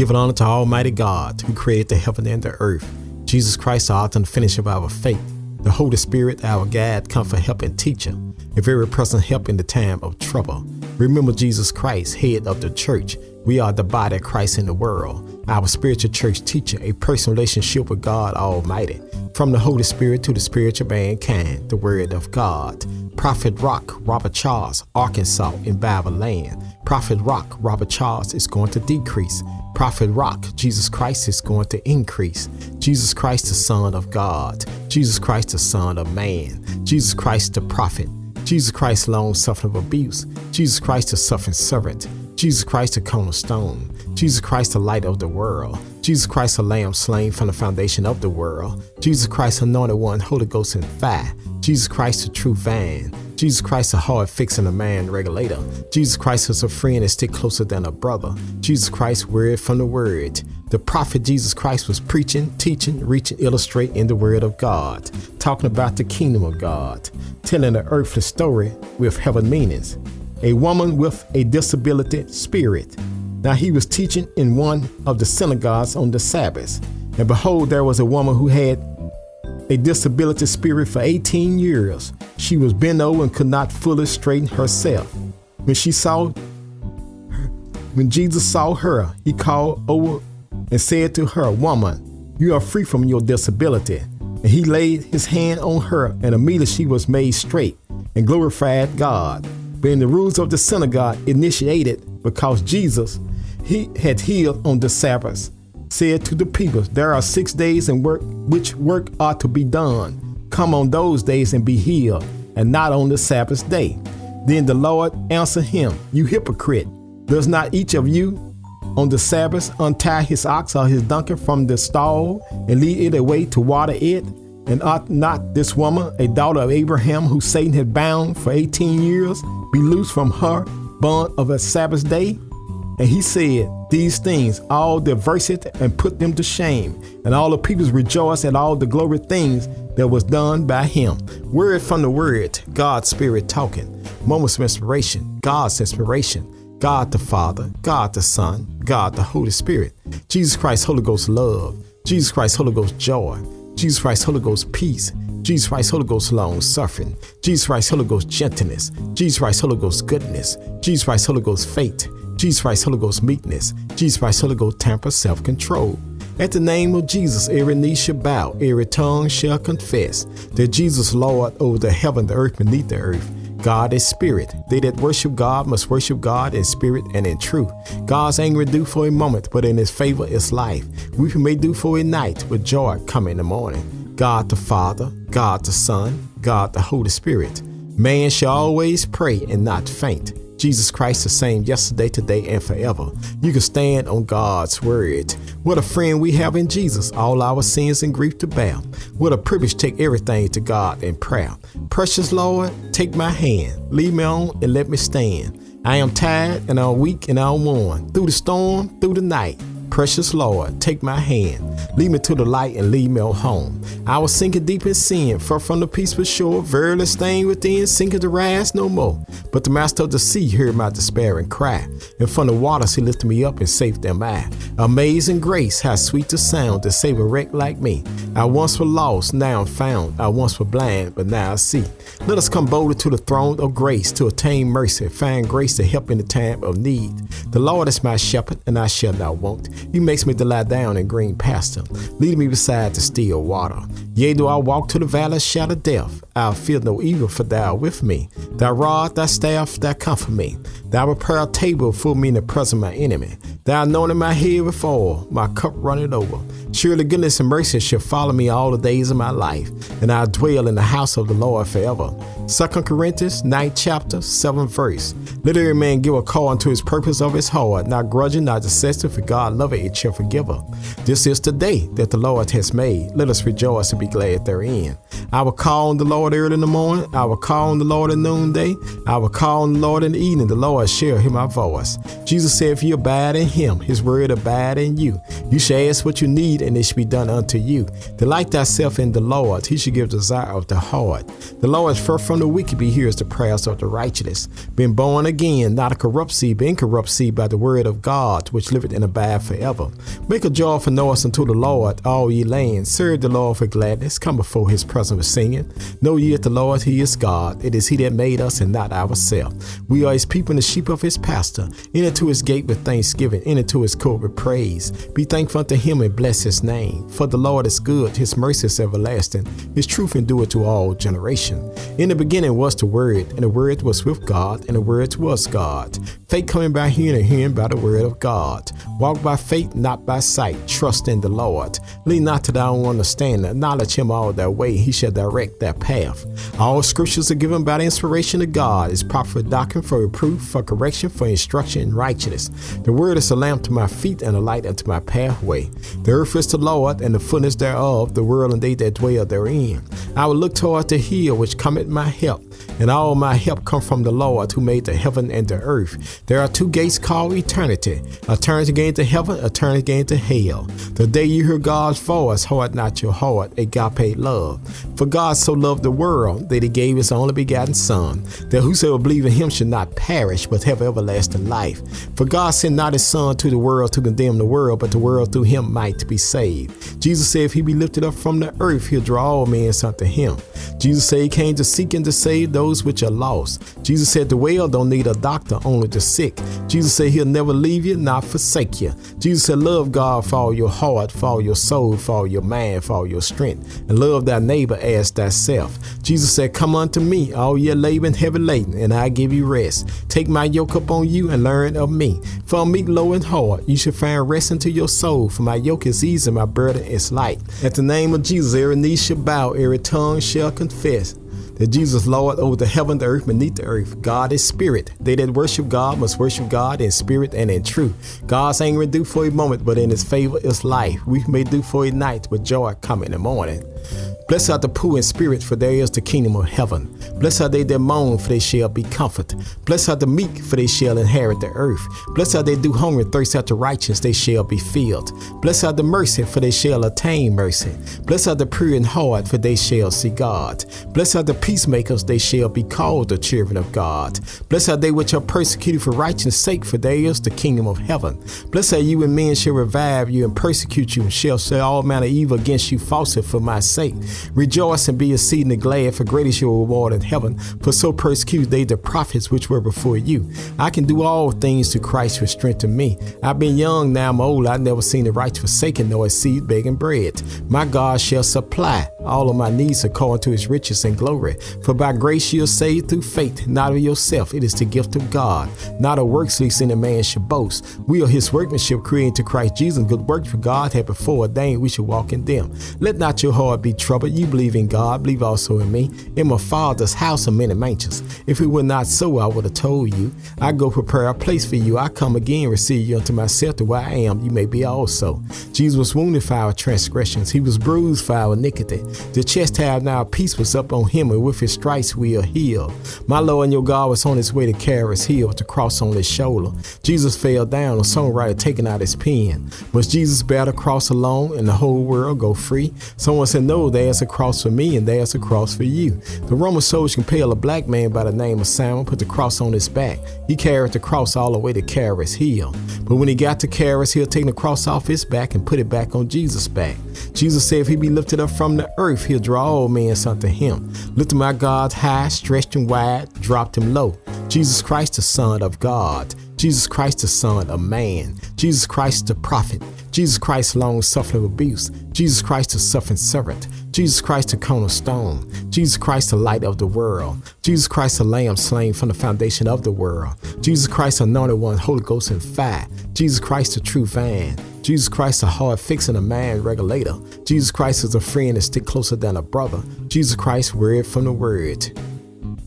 Give it honor to Almighty God who created the heaven and the earth. Jesus Christ, the author and finisher of our faith. The Holy Spirit, our guide, comfort, help, and teacher. A very present help in the time of trouble. Remember Jesus Christ, head of the church. We are the body of Christ in the world. Our spiritual church teacher, a personal relationship with God Almighty. From the Holy Spirit to the spiritual mankind, the Word of God. Prophet Rock, Robert Charles, Arkansas, in Bible land. Prophet Rock, Robert Charles is going to decrease. Prophet Rock, Jesus Christ is going to increase. Jesus Christ, the Son of God. Jesus Christ, the Son of Man. Jesus Christ, the Prophet. Jesus Christ, long suffering of abuse. Jesus Christ, the suffering servant. Jesus Christ, the cornerstone. Jesus Christ, the light of the world. Jesus Christ, the lamb slain from the foundation of the world. Jesus Christ, anointed one, Holy Ghost and fire. Jesus Christ, the true vine. Jesus Christ, a hard fixing a man regulator. Jesus Christ is a friend that stick closer than a brother. Jesus Christ, word from the word. The prophet Jesus Christ was preaching, teaching, reaching, illustrating the word of God, talking about the kingdom of God, telling the earthly story with heaven meanings. A woman with a disability spirit. Now he was teaching in one of the synagogues on the Sabbath. And behold, there was a woman who had a disability spirit for 18 years. She was bent over and could not fully straighten herself. When she saw when Jesus saw her, he called over and said to her, Woman, you are free from your disability. And he laid his hand on her, and immediately she was made straight and glorified God. But in the rules of the synagogue initiated because Jesus he had healed on the Sabbath said to the people, There are six days in work which work ought to be done. Come on those days and be healed, and not on the Sabbath day. Then the Lord answered him, You hypocrite, does not each of you on the Sabbath untie his ox or his donkey from the stall and lead it away to water it? And ought not this woman, a daughter of Abraham, who Satan had bound for 18 years, be loosed from her bond of a Sabbath day? And he said these things, all the adversity, and put them to shame. And all the peoples rejoiced at all the glory things that was done by him. Word from the word, God's Spirit talking. Moments of inspiration, God's inspiration. God the Father, God the Son, God the Holy Spirit. Jesus Christ, Holy Ghost love. Jesus Christ, Holy Ghost joy. Jesus Christ, Holy Ghost peace. Jesus Christ, Holy Ghost long suffering. Jesus Christ, Holy Ghost gentleness. Jesus Christ, Holy Ghost goodness. Jesus Christ, Holy Ghost faith. Jesus Christ, Holy Ghost meekness, Jesus Christ, Holy Ghost temper, self control. At the name of Jesus, every knee shall bow, every tongue shall confess that Jesus Lord over the heaven, the earth, beneath the earth. God is spirit. They that worship God must worship God in spirit and in truth. God's anger do for a moment, but in his favor is life. Weeping may do for a night, but joy come in the morning. God the Father, God the Son, God the Holy Spirit. Man shall always pray and not faint. Jesus Christ the same yesterday, today, and forever. You can stand on God's word. What a friend we have in Jesus, all our sins and grief to bear. What a privilege take everything to God in prayer. Precious Lord, take my hand, lead me on and let me stand. I am tired and I'm weak and I'm worn. Through the storm, through the night. Precious Lord, take my hand, lead me to the light and lead me home. I was sinking deep in sin, far from the peaceful shore, verily staying within, sinking to rise no more. But the master of the sea heard my despair and cry, and from the waters he lifted me up and saved them I. Amazing grace, how sweet the sound to save a wreck like me. I once was lost, now I'm found. I once was blind, but now I see. Let us come boldly to the throne of grace to attain mercy, find grace to help in the time of need. The Lord is my shepherd, and I shall not want. He makes me to lie down in green pasture, leading me beside the still water. Yea, do I walk to the valley of shadow death, I'll fear no evil, for thou art with me. Thy rod, thy staff, thou comfort me. Thou prepare a table for me in the presence of my enemy. Thou anointed my head with oil, my cup runneth over. Surely goodness and mercy shall follow me all the days of my life, and I'll dwell in the house of the Lord forever. 2 Corinthians 9 chapter 7 verse. Let every man give a call unto his purpose of his heart, not grudging, not deceptive, for God loveth a cheerful giver. This is the day that the Lord has made. Let us rejoice and be glad therein. I will call on the Lord early in the morning. I will call on the Lord at noonday. I will call on the Lord in the evening. The Lord shall hear my voice. Jesus said, If you abide in him, his word abide in you. You shall ask what you need, and it shall be done unto you. Delight thyself in the Lord. He shall give desire of the heart. The Lord is far from the wicked, but hears the prayers of the righteous. Been born again, not a corrupt seed, but incorrupt seed by the word of God, which liveth and abide forever. Make a joyful noise unto the Lord, all ye lands. Serve the Lord with gladness. Come before his presence with singing. Know ye that the Lord, he is God. It is he that made us and not ourselves. We are his people and the sheep of his pasture. Enter to his gate with thanksgiving, enter to his court with praise. Be thankful unto him and bless his name. For the Lord is good, his mercy is everlasting, his truth endureth to all generation. In the beginning was the Word, and the Word was with God, and the Word was God. Faith coming by hearing, and hearing by the Word of God. Walk by faith, not by sight. Trust in the Lord. Lean not to thy own understanding. Acknowledge him all thy way. He shall direct thy path. All scriptures are given by the inspiration of God. Is proper for doctrine, for reproof, for correction, for instruction in righteousness. The word is a lamp to my feet and a light unto my pathway. The earth is the Lord, and the fullness thereof, the world and they that dwell therein. I will look toward the hill which cometh my help, and all my help come from the Lord who made the heaven and the earth. There are two gates called eternity, a turn again to heaven, a turn again to hell. The day you hear God's voice, hold not your heart, agape love. For God so loved the world that he gave his only begotten Son, that whosoever believe in him should not perish, but have everlasting life. For God sent not his Son to the world to condemn the world, but the world through him might be saved. Jesus said, If he be lifted up from the earth, he'll draw all men unto him. Jesus said he came to seek and to save those which are lost. Jesus said the well don't need a doctor, only the sick. Jesus said he'll never leave you, not forsake you. Jesus said, Love God for all your heart, for all your soul, for all your mind, for all your strength, and love thy neighbor as thyself. Jesus said, Come unto me, all ye labor and heavy laden, and I give you rest. Take my yoke upon you and learn of me. For meek, low, and hard. You shall find rest unto your soul. For my yoke is easy, my burden is light. At the name of Jesus, every knee shall bow, every tongue shall confess that Jesus Lord over the heaven, the earth, beneath the earth. God is spirit. They that worship God must worship God in spirit and in truth. God's anger do for a moment, but in his favor is life. We may do for a night, but joy come in the morning. Blessed are the poor in spirit, for there is the kingdom of heaven. Blessed are they that mourn, for they shall be comforted. Blessed are the meek, for they shall inherit the earth. Blessed are they do hunger and thirst after righteousness, they shall be filled. Blessed are the mercy, for they shall attain mercy. Blessed are the pure in heart, for they shall see God. Blessed are the peacemakers, they shall be called the children of God. Blessed are they which are persecuted for righteousness' sake, for there is the kingdom of heaven. Blessed are you when men shall revive you and persecute you, and shall say all manner of evil against you falsely for my sake. Rejoice and be exceedingly glad, for great is your reward in heaven. For so persecuted they the prophets which were before you. I can do all things through Christ which strengthen me. I've been young, now I'm old. I've never seen the righteous forsaken, nor a seed begging bread. My God shall supply all of my needs according to his riches and glory. For by grace you are saved through faith, not of yourself. It is the gift of God, not of works, lest any man should boast. We are his workmanship, created to Christ Jesus. Good works for God had before ordained we should walk in them. Let not your heart be troubled. You believe in God, believe also in me. In my Father's house are many mansions. If it were not so, I would have told you. I go prepare a place for you. I come again, receive you unto myself, to where I am, you may be also. Jesus was wounded for our transgressions, he was bruised for our iniquity. The chastisement of our peace was up on him, and with his stripes we are healed. My Lord and your God was on his way to carry his to cross on his shoulder. Jesus fell down, a songwriter taking out his pen. Was Jesus bear the cross alone and the whole world go free? Someone said, No, there's a cross for me and there's a cross for you. The Roman soldiers compelled a black man by the name of Simon, put the cross on his back. He carried the cross all the way to Calvary's heel. But when he got to Calvary's heel, taking the cross off his back and put it back on Jesus' back. Jesus said, If he be lifted up from the earth, he'll draw all men unto him. Lifted my God high, stretched him wide, dropped him low. Jesus Christ, the Son of God. Jesus Christ, the Son of Man. Jesus Christ, the prophet. Jesus Christ, long suffering abuse. Jesus Christ, the suffering servant. Jesus Christ, the cornerstone. Jesus Christ, the light of the world. Jesus Christ, the lamb slain from the foundation of the world. Jesus Christ, the anointed one, Holy Ghost and fire. Jesus Christ, the true vine. Jesus Christ, a hard fixing a man regulator. Jesus Christ is a friend that stick closer than a brother. Jesus Christ, word from the word.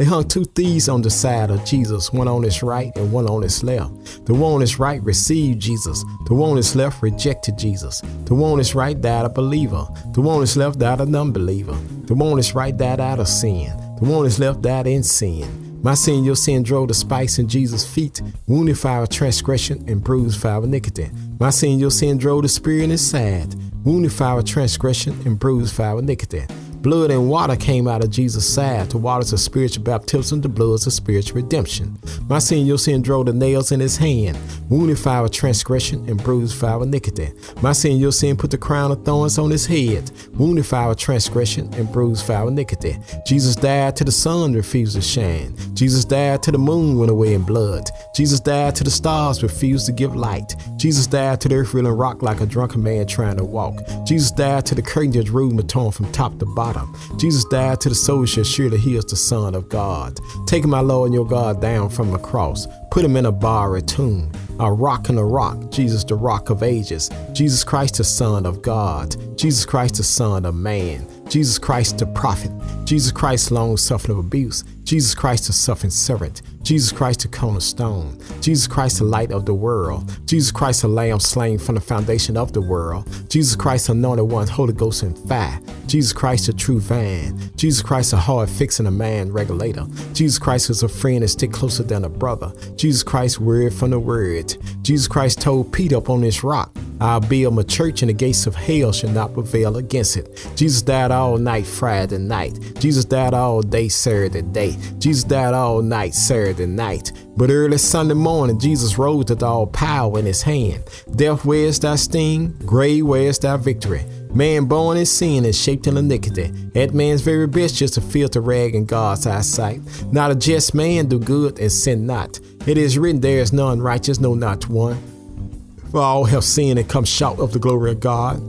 They hung two thieves on the side of Jesus, one on his right and one on his left. The one on his right received Jesus. The one on his left rejected Jesus. The one on his right died a believer. The one on his left died an unbeliever. The one on his right died out of sin. The one on his left died in sin. My sin, your sin drove the spikes in Jesus' feet, wounded for our transgression and bruised for our iniquity. My sin, your sin drove the spear in his side, wounded for our transgression and bruised for our iniquity. Blood and water came out of Jesus' side. The waters of spiritual baptism, the bloods of spiritual redemption. My sin, your sin drove the nails in his hand, wounded for our transgression and bruised for our iniquity. My sin, your sin put the crown of thorns on his head, wounded for our transgression and bruised for our iniquity. Jesus died till the sun refused to shine. Jesus died till the moon went away in blood. Jesus died till the stars refused to give light. Jesus died till the earth feeling rock like a drunken man trying to walk. Jesus died till the curtain of Jerusalem torn from top to bottom. Jesus died to the shall surely he is the Son of God. Take my Lord and your God down from the cross. Put him in a borrowed tomb a rock in a rock, Jesus, the rock of ages, Jesus Christ, the Son of God, Jesus Christ, the Son of man, Jesus Christ, the prophet, Jesus Christ, long suffering of abuse, Jesus Christ, the suffering servant, Jesus Christ, the cornerstone, Jesus Christ, the light of the world, Jesus Christ, the lamb slain from the foundation of the world, Jesus Christ, the anointed one, Holy Ghost and fire, Jesus Christ, a true vine, Jesus Christ, a hard fixing a man regulator, Jesus Christ is a friend and stick closer than a brother, Jesus Christ, word from the word, Jesus Christ told Peter up on this rock, I'll build my church and the gates of hell shall not prevail against it. Jesus died all night Friday night. Jesus died all day Saturday day. Jesus died all night Saturday night. But early Sunday morning, Jesus rose with all power in his hand. Death, where's thy sting? Grave, where's thy victory? Man born in sin and shaped in iniquity. That man's very best just a filthy rag in God's eyesight. Not a just man do good and sin not. It is written, There is none righteous, no, not one. For all have sinned and come short of the glory of God.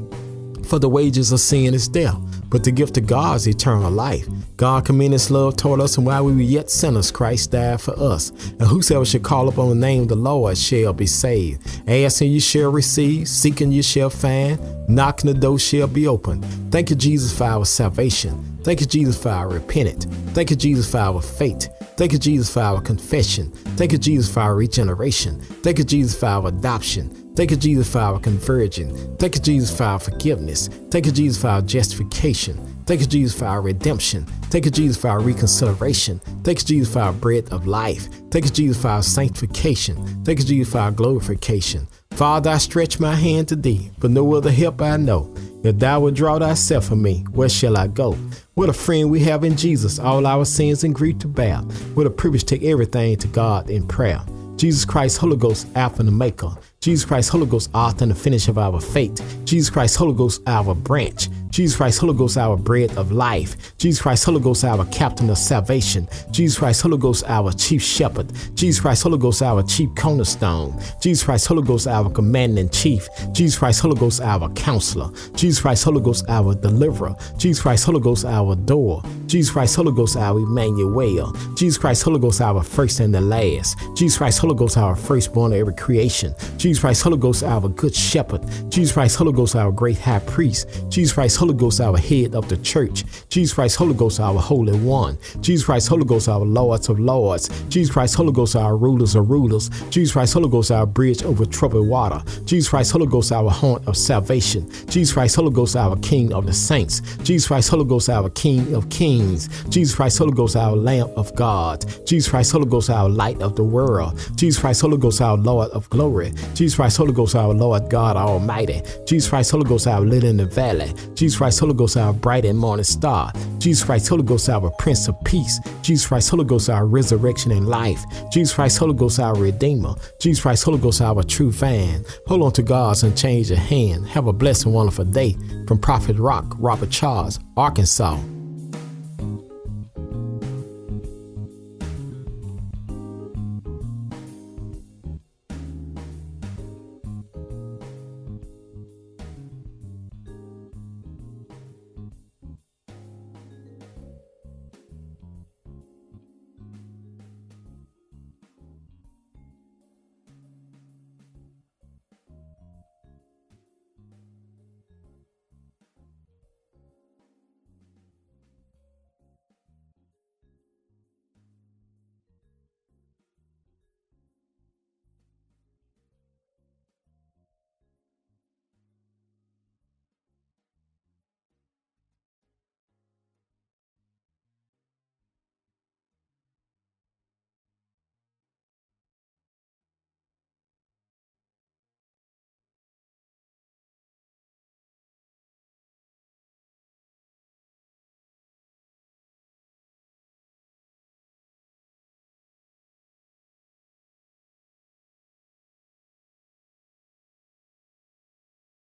For the wages of sin is death, but the gift of God is eternal life. God commended his love toward us, and while we were yet sinners, Christ died for us. And whosoever shall call upon the name of the Lord shall be saved. Asking you shall receive, seeking you shall find, knocking the door shall be open. Thank you, Jesus, for our salvation. Thank you, Jesus, for our repentance. Thank you, Jesus, for our faith. Thank you, Jesus, for our confession. Thank you, Jesus, for our regeneration. Thank you, Jesus, for our adoption. Thank you, Jesus, for our conversion. Thank you, Jesus, for our forgiveness. Thank you, Jesus, for our justification. Thank you, Jesus, for our redemption. Thank you, Jesus, for our reconciliation. Thank you, Jesus, for our bread of life. Thank you, Jesus, for our sanctification. Thank you, Jesus, for our glorification. Father, I stretch my hand to thee, but no other help I know. If thou wilt draw thyself from me, where shall I go? What a friend we have in Jesus, all our sins and grief to bear. What a privilege to take everything to God in prayer. Jesus Christ, Holy Ghost, Alpha and Omega. Jesus Christ, Holy Ghost, author and the finish of our faith. Jesus Christ, Holy Ghost, our branch. Jesus Christ, Holy Ghost, our bread of life. Jesus Christ, Holy Ghost, our captain of salvation. Jesus Christ, Holy Ghost, our chief shepherd. Jesus Christ, Holy Ghost, our chief cornerstone. Jesus Christ, Holy Ghost, our commander in chief. Jesus Christ, Holy Ghost, our counselor. Jesus Christ, Holy Ghost, our deliverer. Jesus Christ, Holy Ghost, our door. Jesus Christ, Holy Ghost, our Emmanuel. Jesus Christ, Holy Ghost, our first and the last. Jesus Christ, Holy Ghost, our firstborn of every creation. Jesus Christ, Holy Ghost, our good shepherd. Jesus Christ, Holy Ghost, our great high priest. Jesus Christ, Holy Ghost, our head of the church. Jesus Christ, Holy Ghost, our Holy One. Jesus Christ, Holy Ghost, our Lords of Lords. Jesus Christ, Holy Ghost, our rulers of rulers. Jesus Christ, Holy Ghost, our bridge over troubled water. Jesus Christ, Holy Ghost, our haunt of salvation. Jesus Christ, Holy Ghost, our King of the saints. Jesus Christ, Holy Ghost, our King of kings. Jesus Christ, Holy Ghost, our Lamb of God. Jesus Christ, Holy Ghost, our light of the world. Jesus Christ, Holy Ghost, our Lord of glory. Jesus Christ, Holy Ghost, our Lord God Almighty. Jesus Christ, Holy Ghost, our lily in the valley. Jesus Christ, Holy Ghost, our bright and morning star. Jesus Christ, Holy Ghost, our Prince of Peace. Jesus Christ, Holy Ghost, our resurrection and life. Jesus Christ, Holy Ghost, our Redeemer. Jesus Christ, Holy Ghost, our true fan. Hold on to God's unchanged hand. Have a blessed and wonderful day. From Prophet Rock, Robert Charles, Arkansas.